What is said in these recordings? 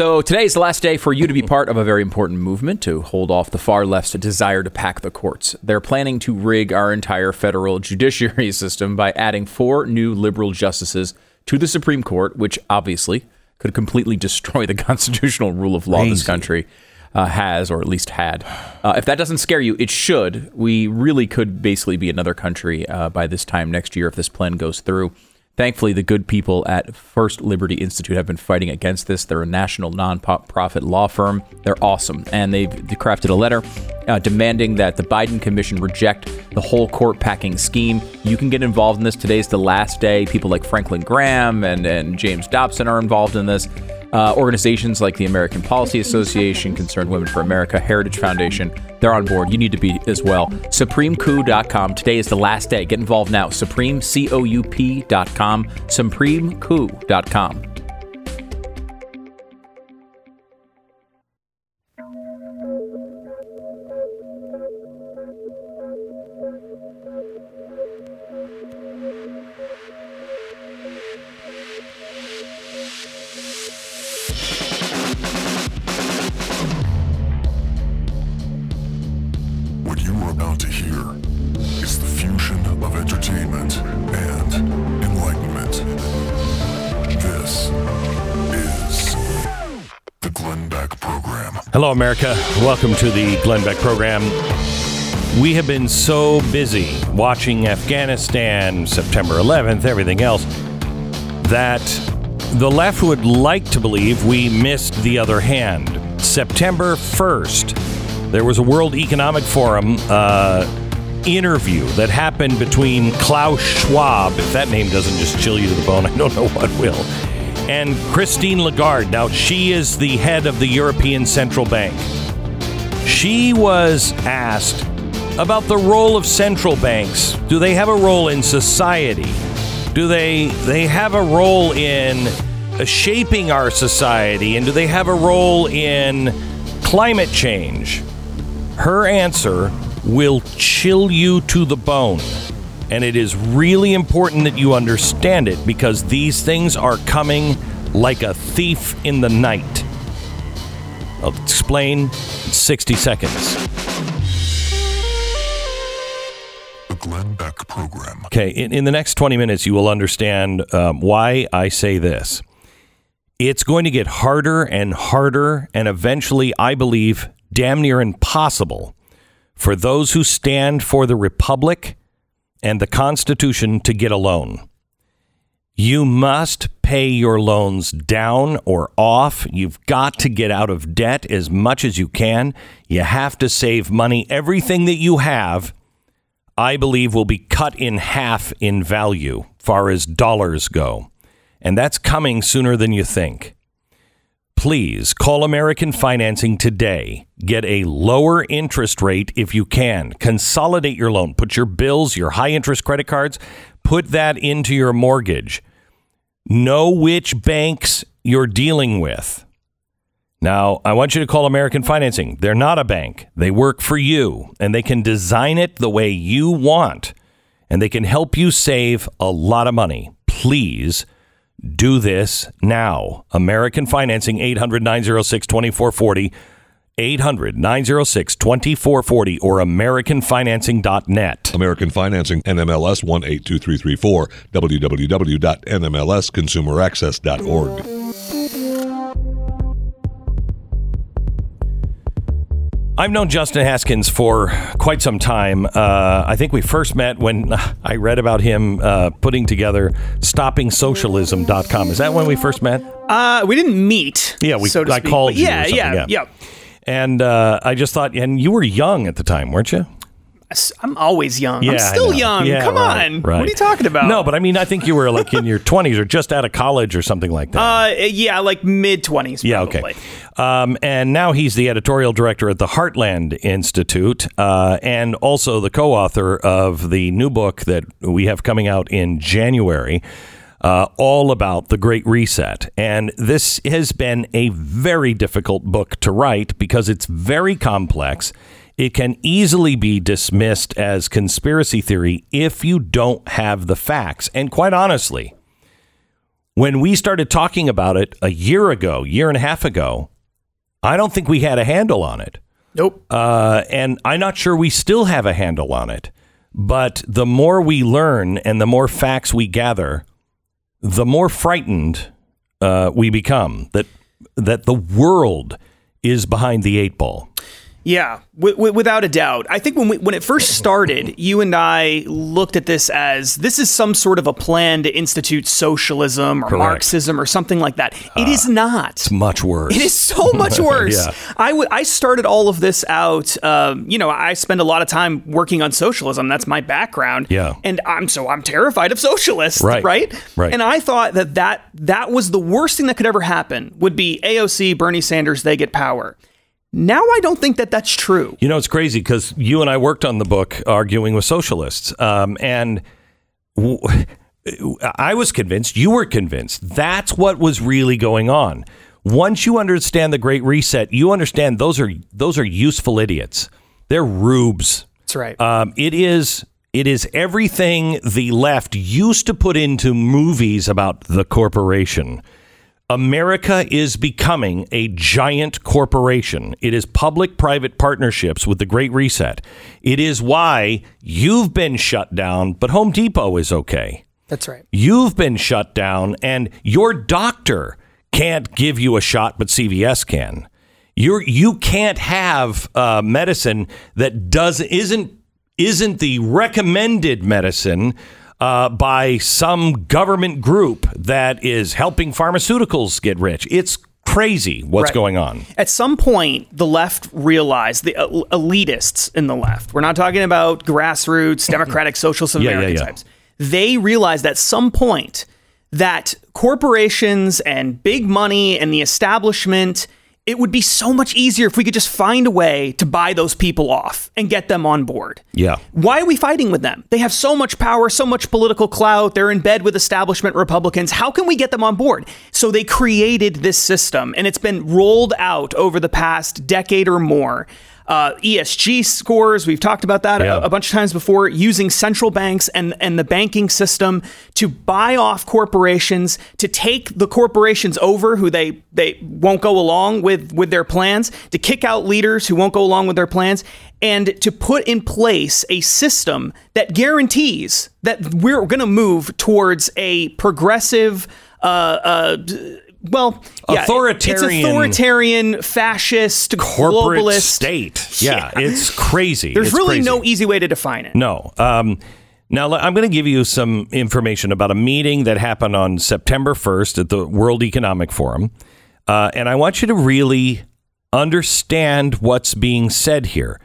So today is the last day for you to be part of a very important movement to hold off the far left's desire to pack the courts. They're planning to rig our entire federal judiciary system by adding four new liberal justices to the Supreme Court, which obviously could completely destroy the constitutional rule of law this country uh, has, or at least had. Uh, if that doesn't scare you, it should. We really could basically be another country uh, by this time next year if this plan goes through. Thankfully, the good people at First Liberty Institute have been fighting against this. They're a national nonprofit law firm. They're awesome. And they've crafted a letter uh, demanding that the Biden Commission reject the whole court packing scheme. You can get involved in this. Today's the last day. People like Franklin Graham and, and James Dobson are involved in this. Uh, organizations like the American Policy Association, Concerned Women for America, Heritage Foundation, they're on board. You need to be as well. SupremeCoup.com. Today is the last day. Get involved now. SupremeCoup.com. SupremeCoop.com. are about to hear is the fusion of entertainment and enlightenment. This is the Glenn Beck Program. Hello, America. Welcome to the Glenn Beck program. We have been so busy watching Afghanistan, September 11th, everything else, that the left would like to believe we missed the other hand. September 1st, there was a World Economic Forum uh, interview that happened between Klaus Schwab, if that name doesn't just chill you to the bone, I don't know what will, and Christine Lagarde. Now, she is the head of the European Central Bank. She was asked about the role of central banks. Do they have a role in society? Do they they have a role in uh, shaping our society and do they have a role in climate change? Her answer will chill you to the bone. And it is really important that you understand it because these things are coming like a thief in the night. I'll explain in 60 seconds. The Glenn Beck Program. Okay, in, in the next 20 minutes, you will understand um, why I say this. It's going to get harder and harder, and eventually, I believe, damn near impossible for those who stand for the Republic and the Constitution to get a loan. You must pay your loans down or off. You've got to get out of debt as much as you can. You have to save money. Everything that you have I believe will be cut in half in value, far as dollars go. And that's coming sooner than you think. Please call American Financing today. Get a lower interest rate if you can. Consolidate your loan. Put your bills, your high interest credit cards, put that into your mortgage. Know which banks you're dealing with. Now, I want you to call American Financing. They're not a bank. They work for you and they can design it the way you want and they can help you save a lot of money. Please do this now. American Financing 800 906 2440 800 906 2440 or AmericanFinancing.net. American Financing, NMLS 182334, www.nmlsconsumeraccess.org. I've known Justin Haskins for quite some time. Uh, I think we first met when I read about him uh, putting together stoppingsocialism.com. Is that when we first met? Uh, we didn't meet. Yeah, we- so I speak, called you Yeah, yeah, yeah. yeah. And uh, I just thought, and you were young at the time, weren't you? I'm always young. Yeah, I'm still young. Yeah, Come right, on. right. What are you talking about? No, but I mean, I think you were like in your 20s or just out of college or something like that. uh, yeah, like mid twenties. Yeah, okay. Um, and now he's the editorial director at the Heartland Institute uh, and also the co author of the new book that we have coming out in January. Uh, all about the Great Reset. And this has been a very difficult book to write because it's very complex. It can easily be dismissed as conspiracy theory if you don't have the facts. And quite honestly, when we started talking about it a year ago, year and a half ago, I don't think we had a handle on it. Nope. Uh, and I'm not sure we still have a handle on it. But the more we learn and the more facts we gather, the more frightened uh, we become that that the world is behind the eight ball. Yeah, w- w- without a doubt. I think when we, when it first started, you and I looked at this as this is some sort of a plan to institute socialism or Correct. Marxism or something like that. It is not. It's much worse. It is so much worse. Yeah. I. I started all of this out. Um, you know, I spend a lot of time working on socialism. That's my background. Yeah. and I'm so I'm terrified of socialists. Right. right, Right. And I thought that that that was the worst thing that could ever happen. Would be AOC, Bernie Sanders, they get power. Now I don't think that that's true. You know, it's crazy because you and I worked on the book arguing with socialists, um, and w- I was convinced, you were convinced. That's what was really going on. Once you understand the Great Reset, you understand those are those are useful idiots. They're rubes. That's right. Um, it is it is everything the left used to put into movies about the corporation. America is becoming a giant corporation. It is public private partnerships with the Great Reset. It is why you've been shut down, but Home Depot is okay. that's right. You've been shut down, and your doctor can't give you a shot, but CVS can. You're you can't have uh, medicine that does isn't isn't the recommended medicine uh, by some government group that is helping pharmaceuticals get rich. It's crazy what's Right. going on. At some point, the left realized the el- elitists in the left. We're not talking about grassroots, democratic, socialist Yeah, yeah, yeah. types. They realized at some point that corporations and big money and the establishment. It would be so much easier if we could just find a way to buy those people off and get them on board. Yeah. Why are we fighting with them? They have so much power, so much political clout. They're in bed with establishment Republicans. How can we get them on board? So they created this system, and it's been rolled out over the past decade or more. Uh, ESG scores, we've talked about that Yeah. a, a bunch of times before, using central banks and, and the banking system to buy off corporations, to take the corporations over who they, they won't go along with, with their plans, to kick out leaders who won't go along with their plans, and to put in place a system that guarantees that we're going to move towards a progressive, uh, uh, well, yeah, Authoritarian- It's authoritarian, fascist, Corporate globalist state. Yeah, it's crazy. There's It's really crazy. no easy way to define it. No. Um, now, I'm going to give you some information about a meeting that happened on September 1st at the World Economic Forum. Uh, and I want you to really understand what's being said here.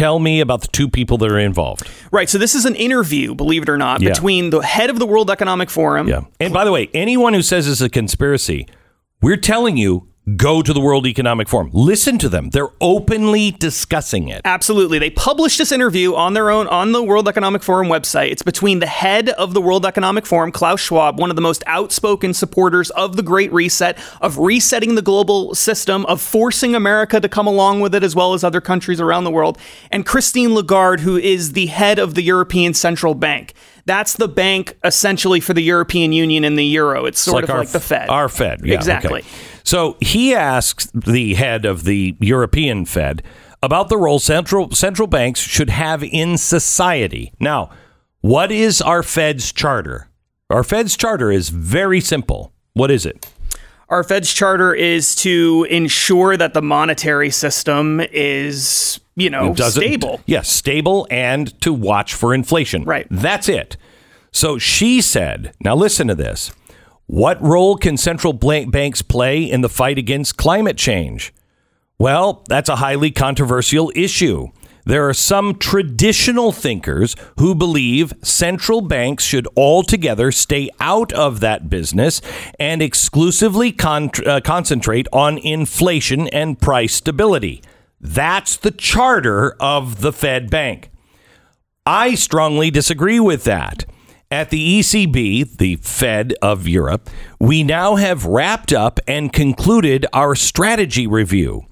Tell me about the two people that are involved. Right. So this is an interview, believe it or not, Yeah. between the head of the World Economic Forum. Yeah. And by the way, anyone who says it's a conspiracy, we're telling you go to the World Economic Forum. Listen to them. They're openly discussing it. Absolutely. They published this interview on their own on the World Economic Forum website. It's between the head of the World Economic Forum, Klaus Schwab, one of the most outspoken supporters of the Great Reset, of resetting the global system, of forcing America to come along with it as well as other countries around the world, and Christine Lagarde, who is the head of the European Central Bank. That's the bank essentially for the European Union and the euro. It's sort of our, like the Fed. Our Fed. Yeah, Exactly. okay. So he asks the head of the European Fed about the role central central banks should have in society. Now, what is our Fed's charter? Our Fed's charter is very simple. What is it? Our Fed's charter is to ensure that the monetary system is, you know, stable. Yes, stable and to watch for inflation. Right. That's it. So she said, now listen to this. What role can central banks play in the fight against climate change? Well, that's a highly controversial issue. There are some traditional thinkers who believe central banks should altogether stay out of that business and exclusively con- uh, concentrate on inflation and price stability. That's the charter of the Fed Bank. I strongly disagree with that. At the ECB, the Fed of Europe, we now have wrapped up and concluded our strategy review,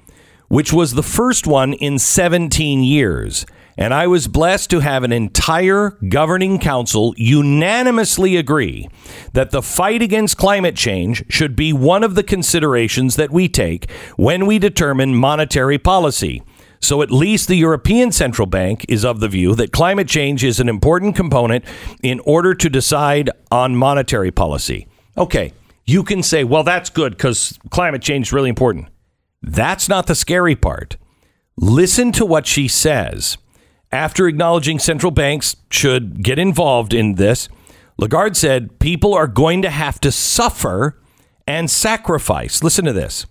which was the first one in 17 years. And I was blessed to have an entire governing council unanimously agree that the fight against climate change should be one of the considerations that we take when we determine monetary policy. So at least the European Central Bank is of the view that climate change is an important component in order to decide on monetary policy. Okay, you can say, well, that's good because climate change is really important. That's not the scary part. Listen to what she says. After acknowledging central banks should get involved in this, Lagarde said people are going to have to suffer and sacrifice. Listen to this.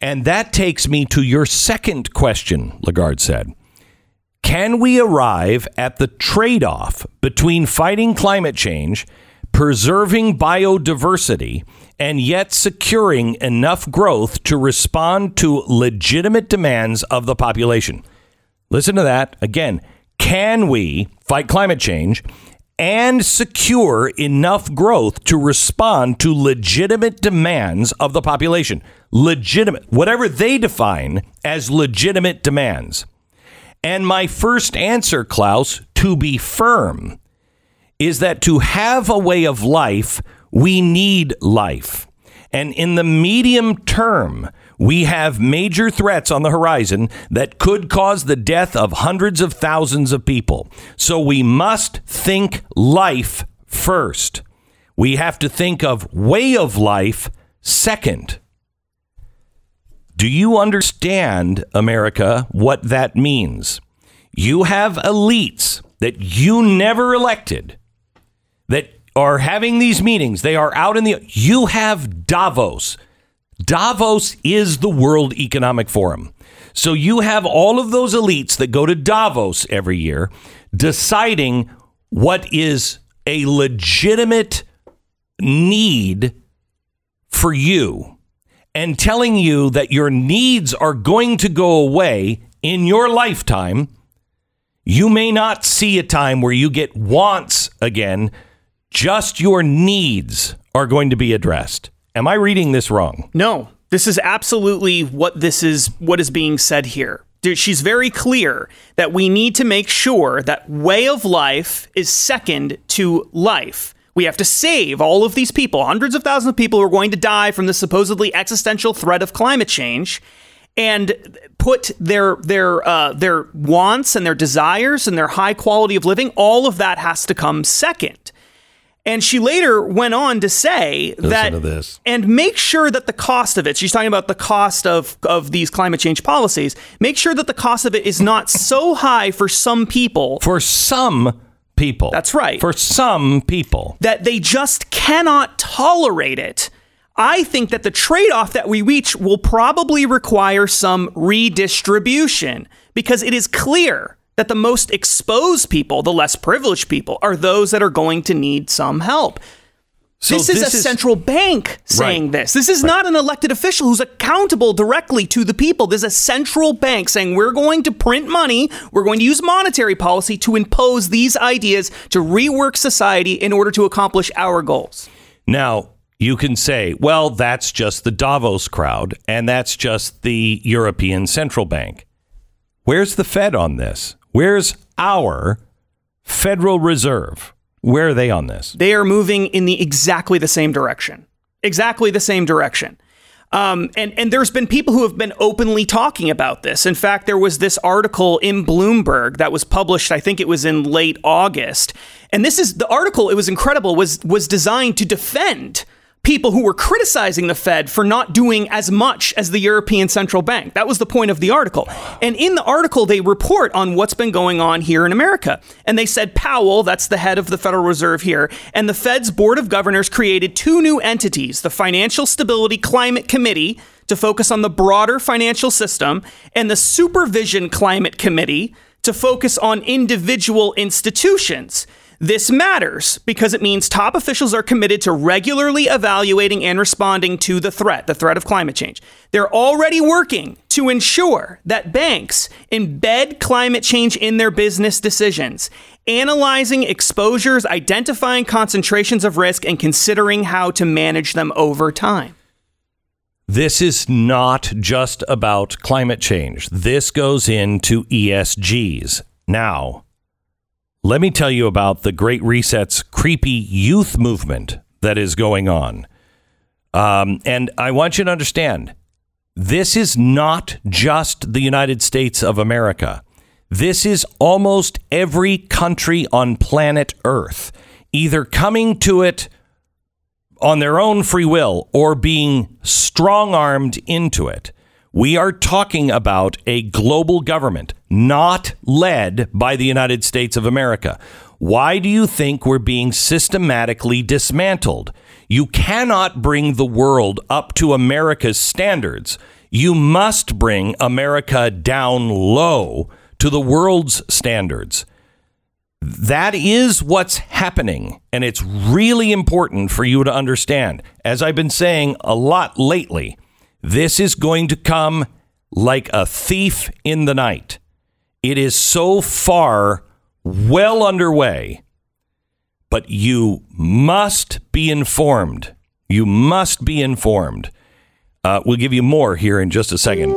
And that takes me to your second question, Lagarde said. Can we arrive at the trade off between fighting climate change, preserving biodiversity, and yet securing enough growth to respond to legitimate demands of the population? Listen to that. Again, can we fight climate change and secure enough growth to respond to legitimate demands of the population? Legitimate, whatever they define as legitimate demands. And my first answer, Klaus, to be firm, is that to have a way of life, we need life. And in the medium term, we have major threats on the horizon that could cause the death of hundreds of thousands of people. So we must think life first. We have to think of way of life second. Do you understand, America, what that means? You have elites that you never elected that are having these meetings. They are out in the. You have Davos Davos is the World Economic Forum. So you have all of those elites that go to Davos every year deciding what is a legitimate need for you and telling you that your needs are going to go away in your lifetime. You may not see a time where you get wants again, just your needs are going to be addressed. Am I reading this wrong? No, this is absolutely what this is what is being said here. Dude, she's very clear that we need to make sure that way of life is second to life. We have to save all of these people, hundreds of thousands of people who are going to die from the supposedly existential threat of climate change, and put their their uh, their wants and their desires and their high quality of living. All of that has to come second. And she later went on to say Listen that, to this. and make sure that the cost of it, she's talking about the cost of, of these climate change policies, make sure that the cost of it is not so high for some people For some people. That's right. For some people. that they just cannot tolerate it. I think that the trade off that we reach will probably require some redistribution because it is clear that the most exposed people, the less privileged people, are those that are going to need some help. So this is a central bank saying Right. this. This is not an elected official who's accountable directly to the people. There's a central bank saying we're going to print money, we're going to use monetary policy to impose these ideas to rework society in order to accomplish our goals. Now, you can say, well, that's just the Davos crowd, and that's just the European Central Bank. Where's the Fed on this? Where's our Federal Reserve? Where are they on this? They are moving in the exactly the same direction. Exactly the same direction. Um, and and there's been people who have been openly talking about this. In fact, there was this article in Bloomberg that was published. I think it was in late August. And this is the article. It was incredible. was was designed to defend people who were criticizing the Fed for not doing as much as the European Central Bank. That was the point of the article. And in the article, they report on what's been going on here in America. And they said Powell, that's the head of the Federal Reserve here, and the Fed's Board of Governors created two new entities the Financial Stability Climate Committee to focus on the broader financial system, and the Supervision Climate Committee to focus on individual institutions. This matters because it means top officials are committed to regularly evaluating and responding to the threat, the threat of climate change. They're already working to ensure that banks embed climate change in their business decisions, analyzing exposures, identifying concentrations of risk, and considering how to manage them over time. This is not just about climate change. This goes into ESGs. Now, let me tell you about the Great Reset's creepy youth movement that is going on. Um, and I want you to understand this is not just the United States of America. This is almost every country on planet Earth, either coming to it on their own free will or being strong armed into it. We are talking about a global government not led by the United States of America. Why do you think we're being systematically dismantled? You cannot bring the world up to America's standards. You must bring America down low to the world's standards. That is what's happening. And it's really important for you to understand. As I've been saying a lot lately, this is going to come like a thief in the night. It is so far well underway, but you must be informed. You must be informed. Uh, we'll give you more here in just a second.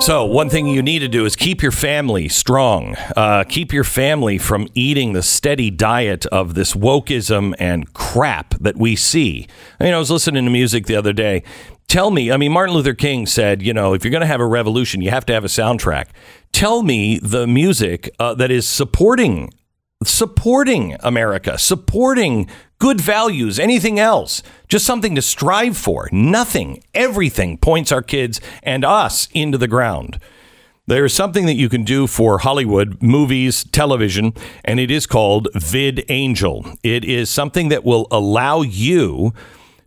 So, one thing you need to do is keep your family strong. Uh, keep your family from eating the steady diet of this wokeism and crap that we see. I mean, I was listening to music the other day. Tell me, I mean, Martin Luther King said, you know, if you're going to have a revolution, you have to have a soundtrack. Tell me the music uh, that is supporting supporting America, supporting good values, anything else, just something to strive for. Nothing, everything points our kids and us into the ground. There is something that you can do for Hollywood, movies, television, and it is called VidAngel. It is something that will allow you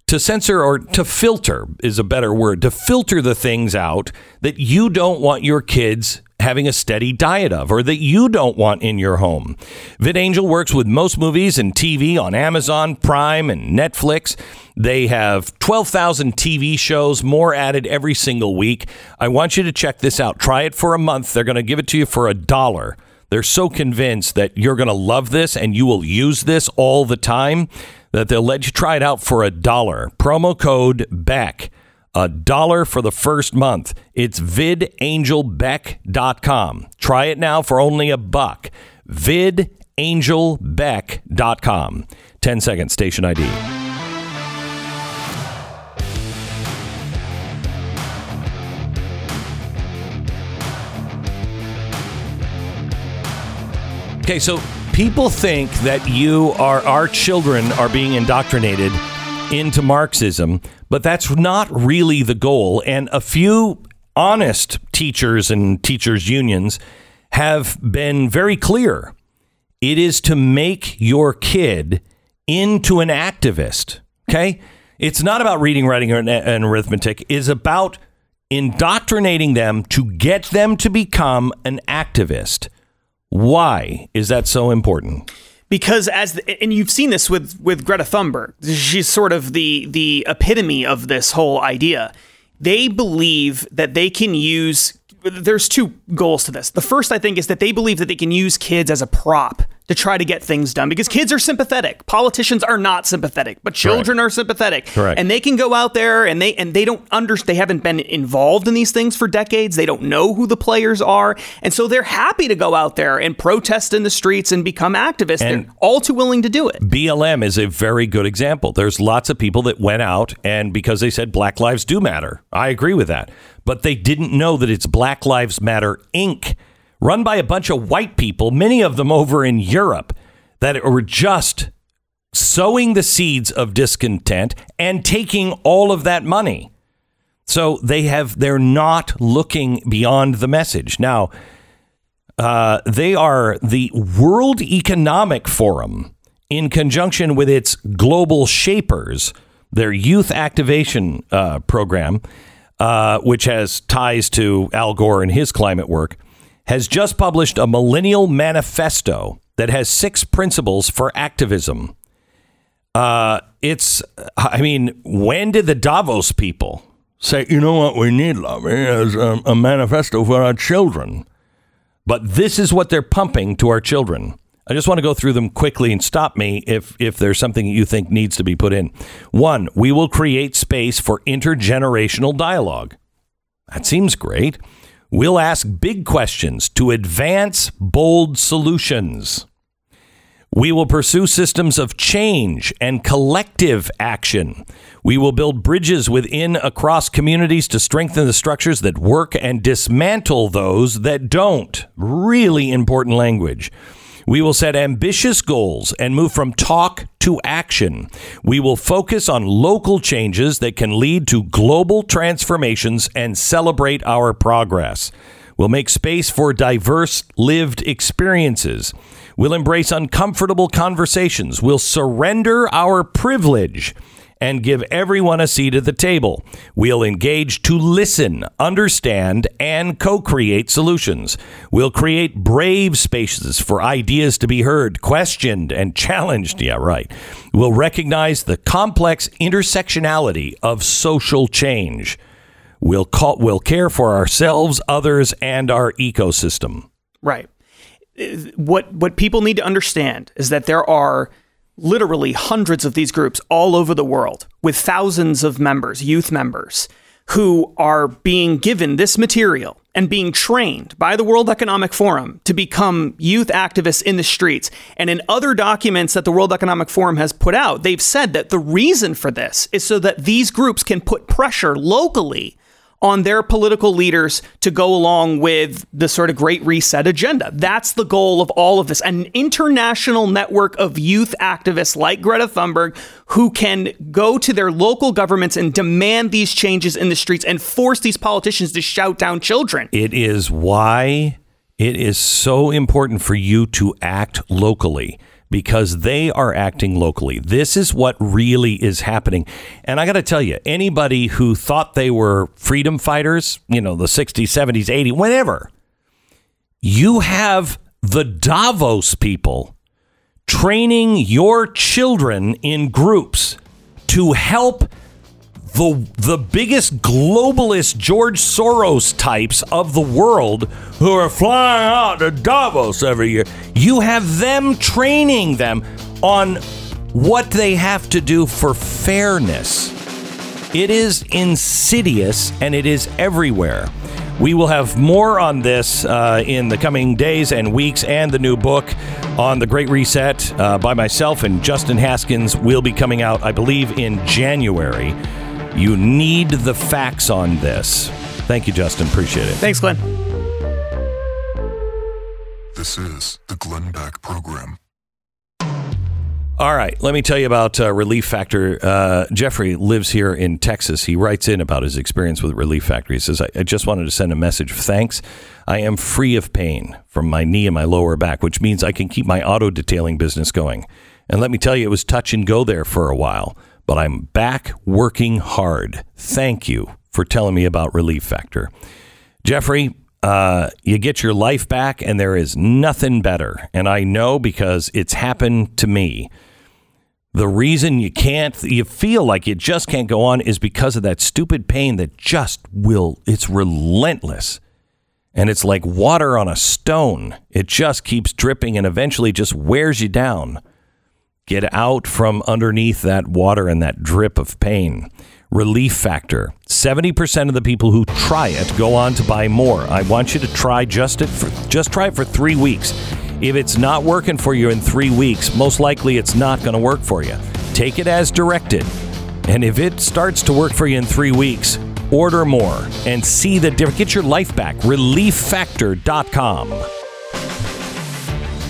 to censor or to filter is a better word, to filter the things out that you don't want your kids having a steady diet of or that you don't want in your home. VidAngel works with most movies and TV on Amazon, Prime, and Netflix. They have 12,000 TV shows, more added every single week. I want you to check this out. Try it for a month. They're going to give it to you for a dollar. They're so convinced that you're going to love this and you will use this all the time that they'll let you try it out for a dollar. Promo code BECK a dollar for the first month. It's vidangelbeck.com. Try it now for only a buck. vidangelbeck.com. 10 seconds, station ID. Okay, so people think that you are, our children are being indoctrinated into Marxism, but that's not really the goal. And a few honest teachers and teachers' unions have been very clear. It is to make your kid into an activist. Okay? It's not about reading, writing, and arithmetic. It's about indoctrinating them to get them to become an activist. Why is that so important? because as the, and you've seen this with with Greta Thunberg, she's sort of the the epitome of this whole idea. They believe that they can use. There's two goals to this. The first, I think, is that they believe that they can use kids as a prop to try to get things done because kids are sympathetic. Politicians are not sympathetic, but children are sympathetic. Correct. And they can go out there and they and they don't under they haven't been involved in these things for decades. They don't know who the players are. And so they're happy to go out there and protest in the streets and become activists. And they're all too willing to do it. BLM is a very good example. There's lots of people that went out and because they said Black Lives do matter. I agree with that. But they didn't know that it's Black Lives Matter Inc run by a bunch of white people, many of them over in Europe, that were just sowing the seeds of discontent and taking all of that money. So they have they're not looking beyond the message. Now, uh, they are the World Economic Forum in conjunction with its global shapers, their youth activation uh, program, uh, which has ties to Al Gore and his climate work has just published a millennial manifesto that has six principles for activism. Uh, it's, I mean, when did the Davos people say, you know what we need, Lovey, is a, a manifesto for our children? But this is what they're pumping to our children. I just want to go through them quickly and stop me if, if there's something you think needs to be put in. One, we will create space for intergenerational dialogue. That seems great. We'll ask big questions to advance bold solutions. We will pursue systems of change and collective action. We will build bridges within across communities to strengthen the structures that work and dismantle those that don't. Really important language. We will set ambitious goals and move from talk to action. We will focus on local changes that can lead to global transformations and celebrate our progress. We'll make space for diverse lived experiences. We'll embrace uncomfortable conversations. We'll surrender our privilege and give everyone a seat at the table. We'll engage to listen, understand, and co create solutions. We'll create brave spaces for ideas to be heard, questioned, and challenged. Yeah, right. We'll recognize the complex intersectionality of social change. We'll, call, we'll care for ourselves, others, and our ecosystem. Right. What what people need to understand is that there are literally hundreds of these groups all over the world with thousands of members, youth members, who are being given this material and being trained by the World Economic Forum to become youth activists in the streets. And in other documents that the World Economic Forum has put out, they've said that the reason for this is so that these groups can put pressure locally on their political leaders to go along with the sort of great reset agenda. That's the goal of all of this. An international network of youth activists like Greta Thunberg who can go to their local governments and demand these changes in the streets and force these politicians to shout down children. It is why it is so important for you to act locally because they are acting locally. This is what really is happening. And I got to tell you, anybody who thought they were freedom fighters, you know, the 60s, 70s, 80s, whatever, you have the Davos people training your children in groups to help the the biggest globalist George Soros types of the world who are flying out to Davos every year. You have them training them on what they have to do for fairness. It is insidious and it is everywhere. We will have more on this uh, in the coming days and weeks, and the new book on the Great Reset uh, by myself and Justin Haskins will be coming out, I believe, in January. You need the facts on this. Thank you, Justin. Appreciate it. Thanks, Glenn. This is the Glenn Beck Program. All right, let me tell you about uh, Relief Factor. Uh, Jeffrey lives here in Texas. He writes in about his experience with Relief Factor. He says, I, I just wanted to send a message of thanks. I am free of pain from my knee and my lower back, which means I can keep my auto detailing business going. And let me tell you, it was touch and go there for a while but I'm back working hard. Thank you for telling me about Relief Factor. Jeffrey, uh, you get your life back, and there is nothing better. And I know because it's happened to me. The reason you can't, you feel like you just can't go on is because of that stupid pain that just will, it's relentless. And it's like water on a stone. It just keeps dripping and eventually just wears you down. Get out from underneath that water and that drip of pain. Relief Factor. 70% of the people who try it go on to buy more. I want you to try just it for just try it for 3 weeks. If it's not working for you in 3 weeks, most likely it's not going to work for you. Take it as directed. And if it starts to work for you in 3 weeks, order more and see the difference. Get your life back. ReliefFactor.com.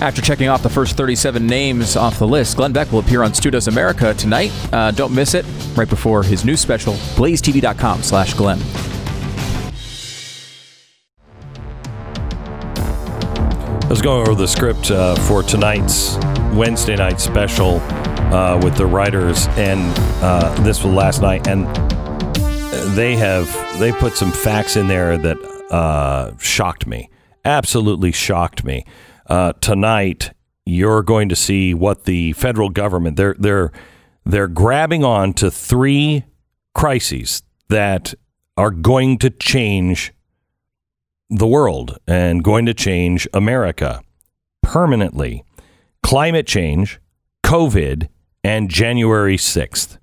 After checking off the first 37 names off the list, Glenn Beck will appear on Studios America tonight. Uh, don't miss it. Right before his new special, blazetv.com slash Glenn. Was going over the script uh, for tonight's Wednesday night special uh, with the writers, and uh, this was last night, and they have they put some facts in there that uh, shocked me, absolutely shocked me uh, tonight you're going to see what the federal government they're they're they're grabbing on to three crises that are going to change the world and going to change America permanently. Climate change, COVID, and January 6th.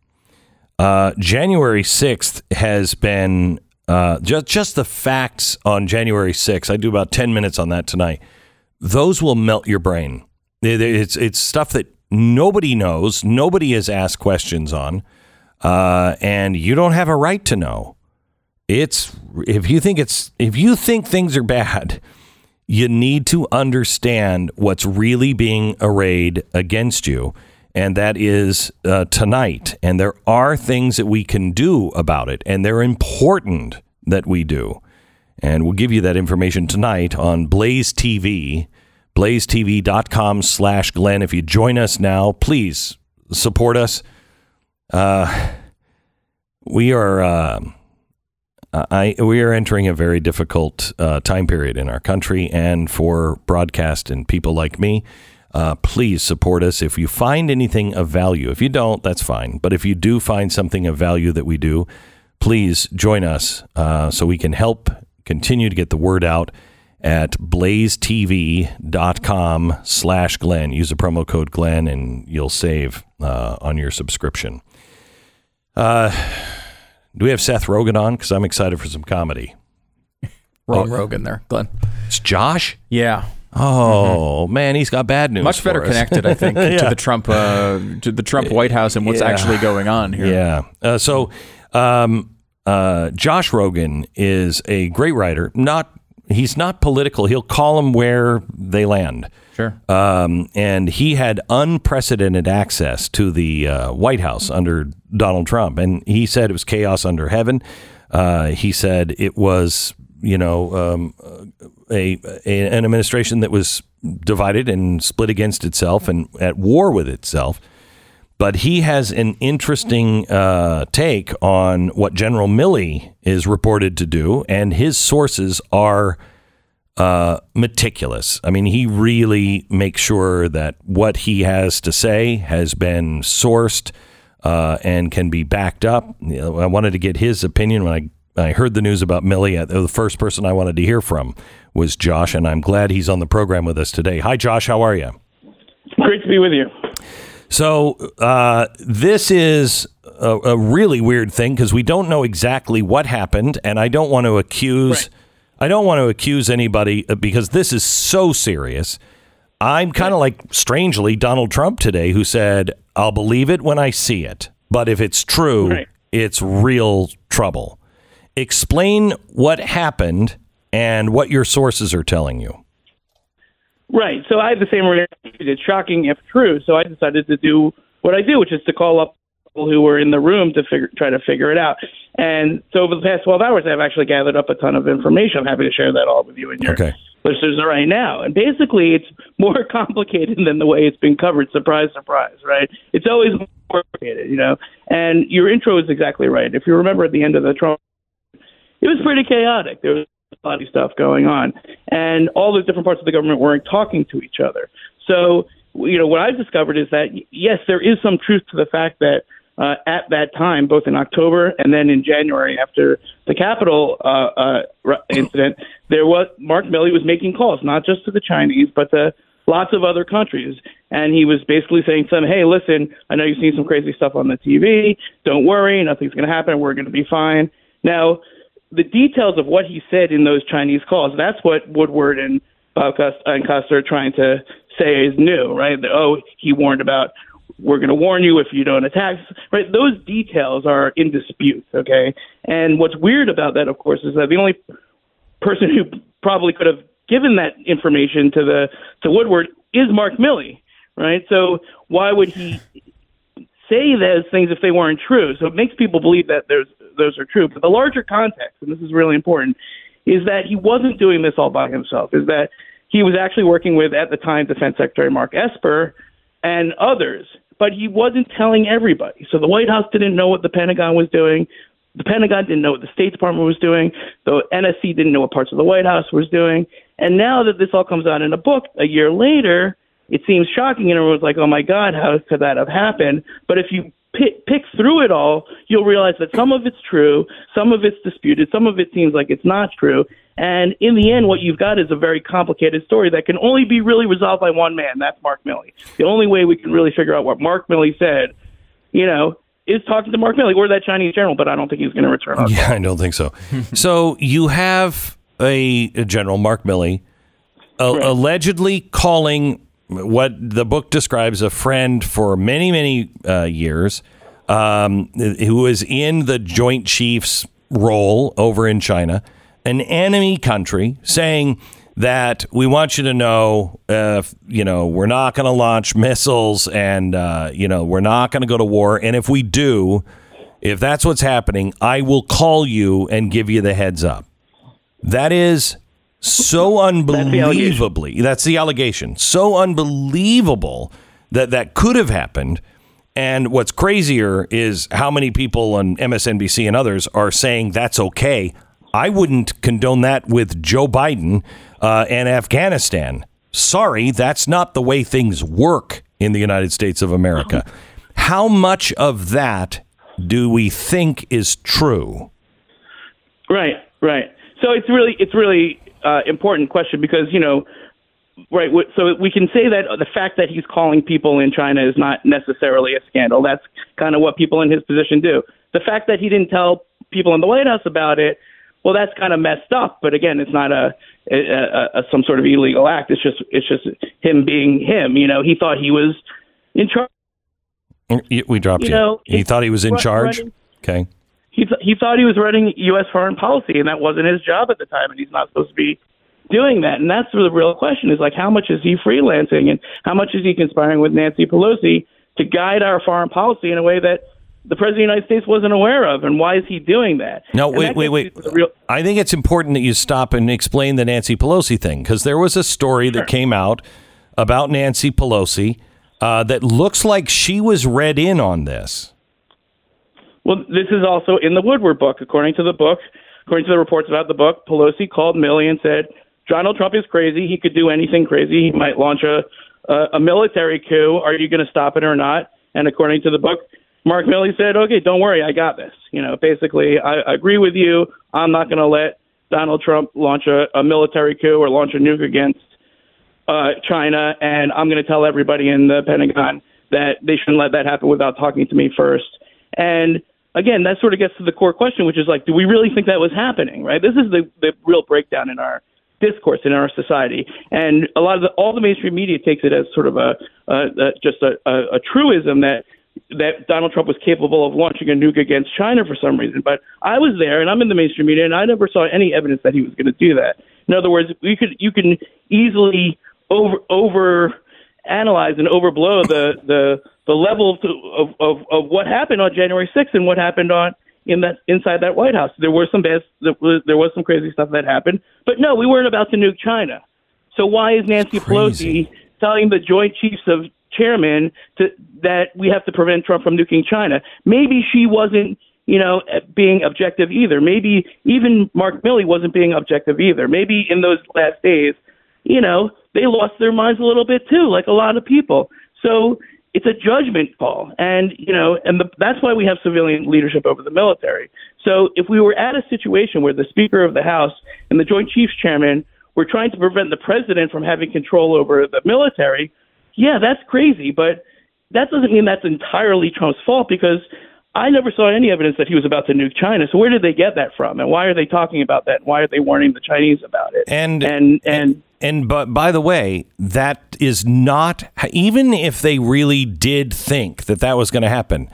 Uh, January 6th has been uh, just just the facts on January 6th. I do about 10 minutes on that tonight. Those will melt your brain. It's it's stuff that nobody knows, nobody has asked questions on, uh, and you don't have a right to know. It's if you think it's if you think things are bad, you need to understand what's really being arrayed against you. And that is uh, tonight. And there are things that we can do about it. And they're important that we do. And we'll give you that information tonight on Blaze TV, blazetv.com slash Glenn. If you join us now, please support us. Uh, we are. Uh, I we are entering a very difficult uh, time period in our country and for broadcast and people like me. Uh, please support us if you find anything of value. If you don't, that's fine. But if you do find something of value that we do, please join us uh, so we can help continue to get the word out at blazetv.com slash Glenn. Use the promo code Glenn and you'll save uh, on your subscription. Uh, do we have Seth Rogen on? Because I'm excited for some comedy. Wrong Rogan there, Glenn. It's Josh. Yeah. Oh man, he's got bad news. Much better us. connected, I think, to the Trump uh, to the Trump White House and what's Yeah. actually going on here. Yeah. Uh, so, um, uh, Josh Rogin is a great writer. Not he's not political. He'll call them where they land. Sure. Um, and he had unprecedented access to the uh, White House under Donald Trump, and he said it was chaos under heaven. Uh, he said it was, you know, um, a, a an administration that was divided and split against itself and at war with itself. But he has an interesting uh, take on what General Milley is reported to do, and his sources are uh, meticulous. I mean, he really makes sure that what he has to say has been sourced uh, and can be backed up. I wanted to get his opinion when I. I heard the news about Milley. The first person I wanted to hear from was Josh, and I'm glad he's on the program with us today. Hi, Josh. How are you? Great to be with you. So uh, this is a, a really weird thing because we don't know exactly what happened, and I don't want to accuse. I don't want to accuse anybody uh, because this is so serious. I'm kind of like strangely Donald Trump today, who said, "I'll believe it when I see it, but if it's true, Right. it's real trouble." Explain what happened and what your sources are telling you. Right. So I had the same reaction. It's shocking if true. So I decided to do what I do, which is to call up people who were in the room to figure, try to figure it out. And so over the past 12 hours, I've actually gathered up a ton of information. I'm happy to share that all with you and your Okay. listeners right now. And basically, it's more complicated than the way it's been covered. Surprise, surprise, right? It's always more complicated, you know. And your intro is exactly right. If you remember at the end of the Trump, it was pretty chaotic. There was of stuff going on, and all the different parts of the government weren't talking to each other. So, you know, what I've discovered is that yes, there is some truth to the fact that uh, at that time, both in October and then in January after the Capitol uh, uh, incident, there was Mark Milley was making calls not just to the Chinese but to lots of other countries, and he was basically saying to them, "Hey, listen, I know you've seen some crazy stuff on the TV. Don't worry, nothing's going to happen. We're going to be fine." Now, the details of what he said in those Chinese calls, that's what Woodward and Bob and Costa are trying to say is new, right? That, oh, he warned about we're going to warn you if you don't attack, right? Those details are in dispute, okay? And what's weird about that, of course, is that the only person who probably could have given that information to the to Woodward is Mark Milley, right? So why would he say those things if they weren't true? So it makes people believe that there's those are true. But the larger context, and this is really important, is that he wasn't doing this all by himself. Is that he was actually working with at the time Defense Secretary Mark Esper and others, but he wasn't telling everybody. So the White House didn't know what the Pentagon was doing. The Pentagon didn't know what the State Department was doing. The NSC didn't know what parts of the White House was doing. And now that this all comes out in a book a year later, it seems shocking, and everyone's like, "Oh my God, how could that have happened?" But if you pick, pick through it all, you'll realize that some of it's true, some of it's disputed, some of it seems like it's not true. And in the end, what you've got is a very complicated story that can only be really resolved by one man. That's Mark Milley. The only way we can really figure out what Mark Milley said, you know, is talking to Mark Milley or that Chinese general, but I don't think he's going to return. Our Yeah, I don't think so. so you have a, a general, Mark Milley, a- allegedly calling what the book describes a friend for many, many uh, years, um, who was in the Joint Chiefs role over in China, an enemy country, saying that we want you to know, uh, you know, we're not going to launch missiles, and uh, you know, we're not going to go to war, and if we do, if that's what's happening, I will call you and give you the heads up. That is so unbelievably. That's the allegation. So unbelievable that that could have happened. And what's crazier is how many people on MSNBC and others are saying that's okay. I wouldn't condone that with Joe Biden uh, and Afghanistan. Sorry, that's not the way things work in the United States of America. How much of that do we think is true? Right, right. So it's really it's really uh, important question because you know, right. So we can say that the fact that he's calling people in China is not necessarily a scandal. That's kind of what people in his position do. The fact that he didn't tell people in the White House about it, well, that's kind of messed up. But again, it's not a, a, a, a some sort of illegal act. It's just it's just him being him. You know, he thought he was in charge. We dropped you. You know, he thought he was in run- charge. running- Okay. He th- he thought he was running U.S. foreign policy, and that wasn't his job at the time, and he's not supposed to be doing that. And that's the real question: is like how much is he freelancing, and how much is he conspiring with Nancy Pelosi to guide our foreign policy in a way that the president of the United States wasn't aware of, and why is he doing that? No, And wait, that wait, wait. real- I think it's important that you stop and explain the Nancy Pelosi thing because there was a story that came out about Nancy Pelosi uh, that looks like she was read in on this. Well, this is also in the Woodward book. According to the book, according to the reports about the book, Pelosi called Milley and said, Donald Trump is crazy. He could do anything crazy. He might launch a, a, a military coup. Are you going to stop it or not? And according to the book, Mark Milley said, okay, don't worry. I got this. You know, basically, I, I agree with you. I'm not going to let Donald Trump launch a, a military coup or launch a nuke against uh, China, and I'm going to tell everybody in the Pentagon that they shouldn't let that happen without talking to me first. And again, that sort of gets to the core question, which is like, do we really think that was happening? Right? This is the the real breakdown in our discourse in our society, and a lot of the, all the mainstream media takes it as sort of a, a, a just a, a, a truism that that Donald Trump was capable of launching a nuke against China for some reason. But I was there, and I'm in the mainstream media, and I never saw any evidence that he was going to do that. In other words, we could you can easily over over analyze and overblow the the the level of, of of what happened on January 6th and what happened on in that inside that White House. There were some bad, there was some crazy stuff that happened, but no, we weren't about to nuke China. So why is Nancy Crazy. Pelosi telling the Joint Chiefs of Chairmen to that we have to prevent Trump from nuking China? Maybe she wasn't, you know, being objective either. Maybe even Mark Milley wasn't being objective either. Maybe in those last days, you know, they lost their minds a little bit too, like a lot of people. So it's a judgment call, and you know, and the, that's why we have civilian leadership over the military. So if we were at a situation where the Speaker of the House and the Joint Chiefs Chairman were trying to prevent the president from having control over the military, yeah, that's crazy, but that doesn't mean that's entirely Trump's fault because I never saw any evidence that he was about to nuke China. So where did they get that from, and why are they talking about that? Why are they warning the Chinese about it? And and and And but by the way, that is not even if they really did think that that was going to happen.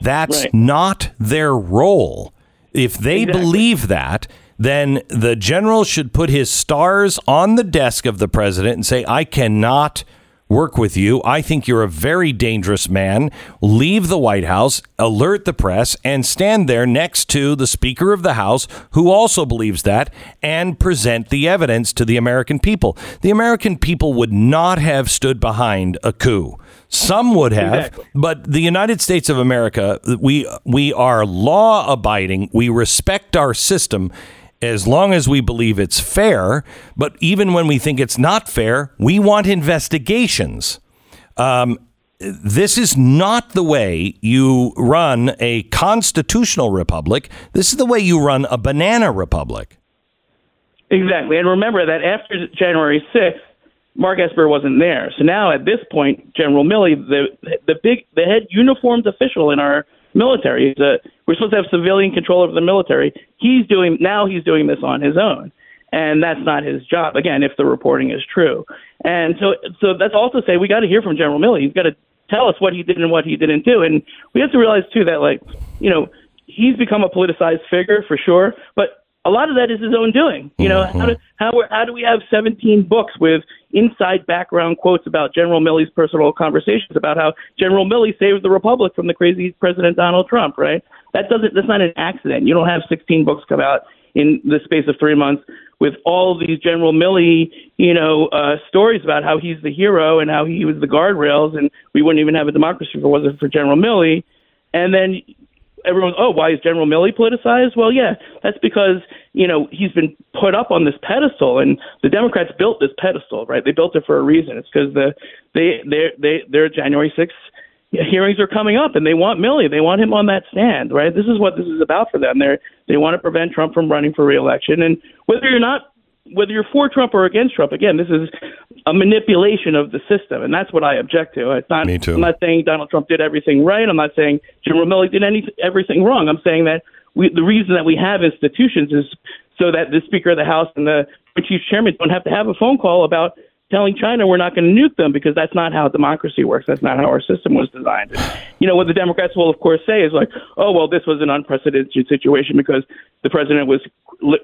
That's Right. not their role. If they Exactly. believe that, then the general should put his stars on the desk of the president and say, "I cannot work with you. I think you're a very dangerous man. Leave the White House, alert the press, and stand there next to the Speaker of the House, who also believes that, and present the evidence to the American people. The American people would not have stood behind a coup. Some would have, Exactly. but the United States of America, we we are law abiding. We respect our system as long as we believe it's fair. But even when we think it's not fair, we want investigations. Um, this is not the way you run a constitutional republic. This is the way you run a banana republic. Exactly. And remember that after January 6th, Mark Esper wasn't there. So now at this point, General Milley, the the big the head uniformed official in our military. He's a, we're supposed to have civilian control over the military. He's doing now. He's doing this on his own, and that's not his job. Again, if the reporting is true, and so so that's also say we got to hear from General Milley. He's got to tell us what he did and what he didn't do, and we have to realize too that like you know he's become a politicized figure for sure, but a lot of that is his own doing. You know, mm-hmm. how do how how do we have 17 books with inside background quotes about General Milley's personal conversations about how General Milley saved the republic from the crazy President Donald Trump? Right? That doesn't. That's not an accident. You don't have 16 books come out in the space of three months with all these General Milley, you know, uh, stories about how he's the hero and how he was the guardrails, and we wouldn't even have a democracy if it wasn't for General Milley. And then everyone's, oh, why is General Milley politicized? Well, yeah, that's because you know he's been put up on this pedestal, and the Democrats built this pedestal, right? They built it for a reason. It's because the they they they their January sixth hearings are coming up, and they want Milley. They want him on that stand, right? This is what this is about for them. They they want to prevent Trump from running for reelection, and whether you're not whether you're for Trump or against Trump, again, this is a manipulation of the system, and that's what I object to. It's not, Me too. I'm not saying Donald Trump did everything right. I'm not saying Jim Milley did any everything wrong. I'm saying that we, the reason that we have institutions is so that the Speaker of the House and the Chief Chairman don't have to have a phone call about telling China we're not going to nuke them because that's not how democracy works. That's not how our system was designed. And, you know what the Democrats will of course say is like, oh well, this was an unprecedented situation because the president was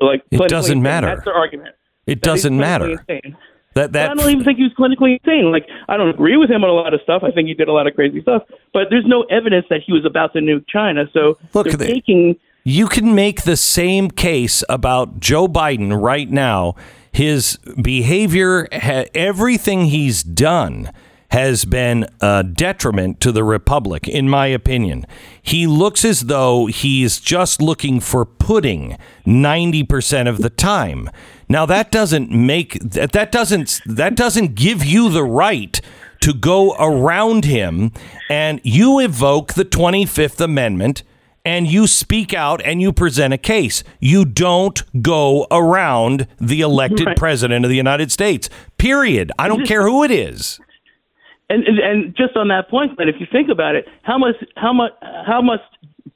like. It doesn't matter. That's their argument. It doesn't matter. Insane. That, that, I don't even think he was clinically insane. Like I don't agree with him on a lot of stuff. I think he did a lot of crazy stuff, but there's no evidence that he was about to nuke China. So look, they're taking. You can make the same case about Joe Biden right now. His behavior, everything he's done has been a detriment to the republic, in my opinion. He looks as though he's just looking for pudding 90% of the time. Now that doesn't make that, that doesn't that doesn't give you the right to go around him and you evoke the 25th amendment and you speak out and you present a case. You don't go around the elected right. president of the United States. Period. I don't care who it is. And, and, and just on that point, but if you think about it, how much how much how must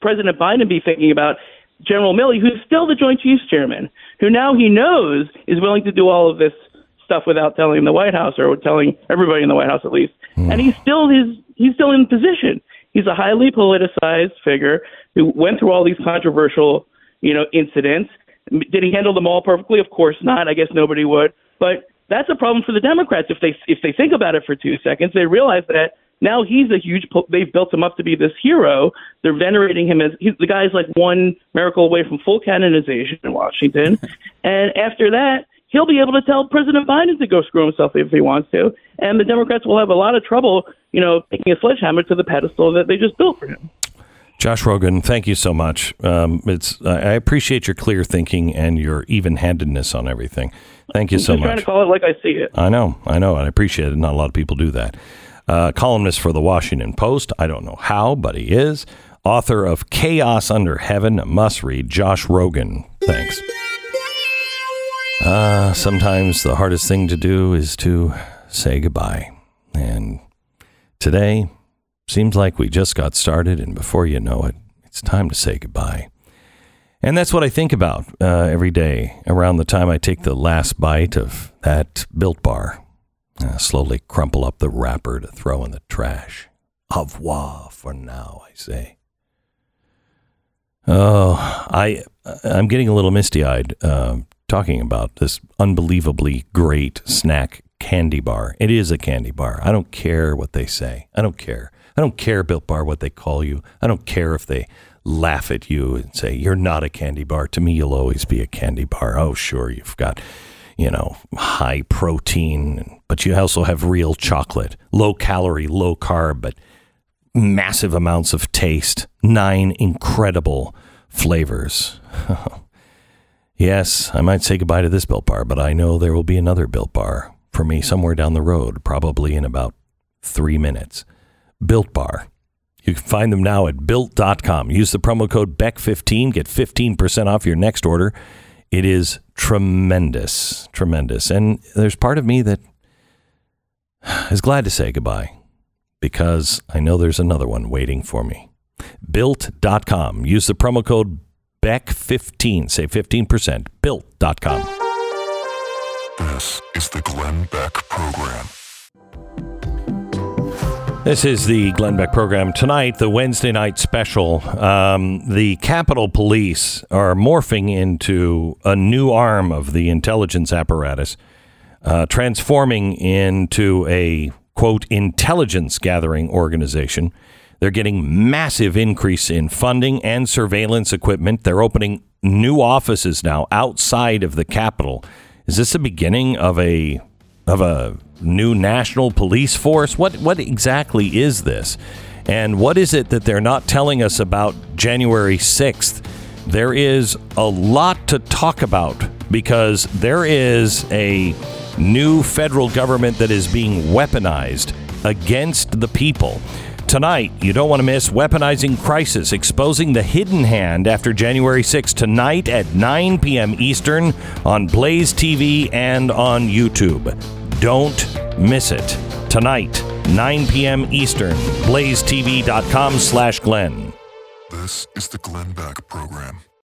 President Biden be thinking about General Milley, who's still the Joint Chiefs Chairman, who now he knows is willing to do all of this stuff without telling the White House or telling everybody in the White House at least, mm. and he's still his he's still in position. He's a highly politicized figure who went through all these controversial, you know, incidents. Did he handle them all perfectly? Of course not. I guess nobody would. But that's a problem for the Democrats. If they if they think about it for two seconds, they realize that now he's a huge. They've built him up to be this hero. They're venerating him as he's, the guy's like one miracle away from full canonization in Washington. and after that, he'll be able to tell President Biden to go screw himself if he wants to. And the Democrats will have a lot of trouble, you know, taking a sledgehammer to the pedestal that they just built for him. Josh Rogin, thank you so much. Um, it's I appreciate your clear thinking and your even-handedness on everything. Thank you I'm so much. Trying to call it like I see it. I know, I know, and I appreciate it. Not a lot of people do that. Uh, columnist for the Washington Post. I don't know how, but he is. Author of Chaos Under Heaven, must read. Josh Rogin. Thanks. Uh, sometimes the hardest thing to do is to say goodbye. And today, Seems like we just got started, and before you know it, it's time to say goodbye. And that's what I think about uh, every day around the time I take the last bite of that built bar. Uh, slowly crumple up the wrapper to throw in the trash. Au revoir for now, I say. Oh, I I'm getting a little misty eyed uh, talking about this unbelievably great snack candy bar. It is a candy bar. I don't care what they say. I don't care. I don't care, Built Bar, what they call you. I don't care if they laugh at you and say, you're not a candy bar. To me, you'll always be a candy bar. Oh, sure, you've got, you know, high protein, but you also have real chocolate, low calorie, low carb, but massive amounts of taste, nine incredible flavors. yes, I might say goodbye to this Built Bar, but I know there will be another Built Bar for me somewhere down the road, probably in about three minutes. Built Bar. You can find them now at built.com. Use the promo code BECK15, get 15% off your next order. It is tremendous, tremendous. And there's part of me that is glad to say goodbye because I know there's another one waiting for me. Built.com. Use the promo code BECK15. Save 15%. Built.com. This is the Glenn Beck Program. This is the Glenn Beck program. Tonight, the Wednesday night special. Um, the Capitol Police are morphing into a new arm of the intelligence apparatus, uh, transforming into a quote intelligence gathering organization. They're getting massive increase in funding and surveillance equipment. They're opening new offices now outside of the capital. Is this the beginning of a of a new national police force? What what exactly is this? And what is it that they're not telling us about January 6th? There is a lot to talk about because there is a new federal government that is being weaponized against the people. Tonight, you don't want to miss Weaponizing Crisis, exposing the hidden hand after January 6th, tonight at 9 p.m. Eastern on Blaze TV and on YouTube. Don't miss it. Tonight, 9 p.m. Eastern, blazetv.com slash Glenn. This is the Glenn Beck Program.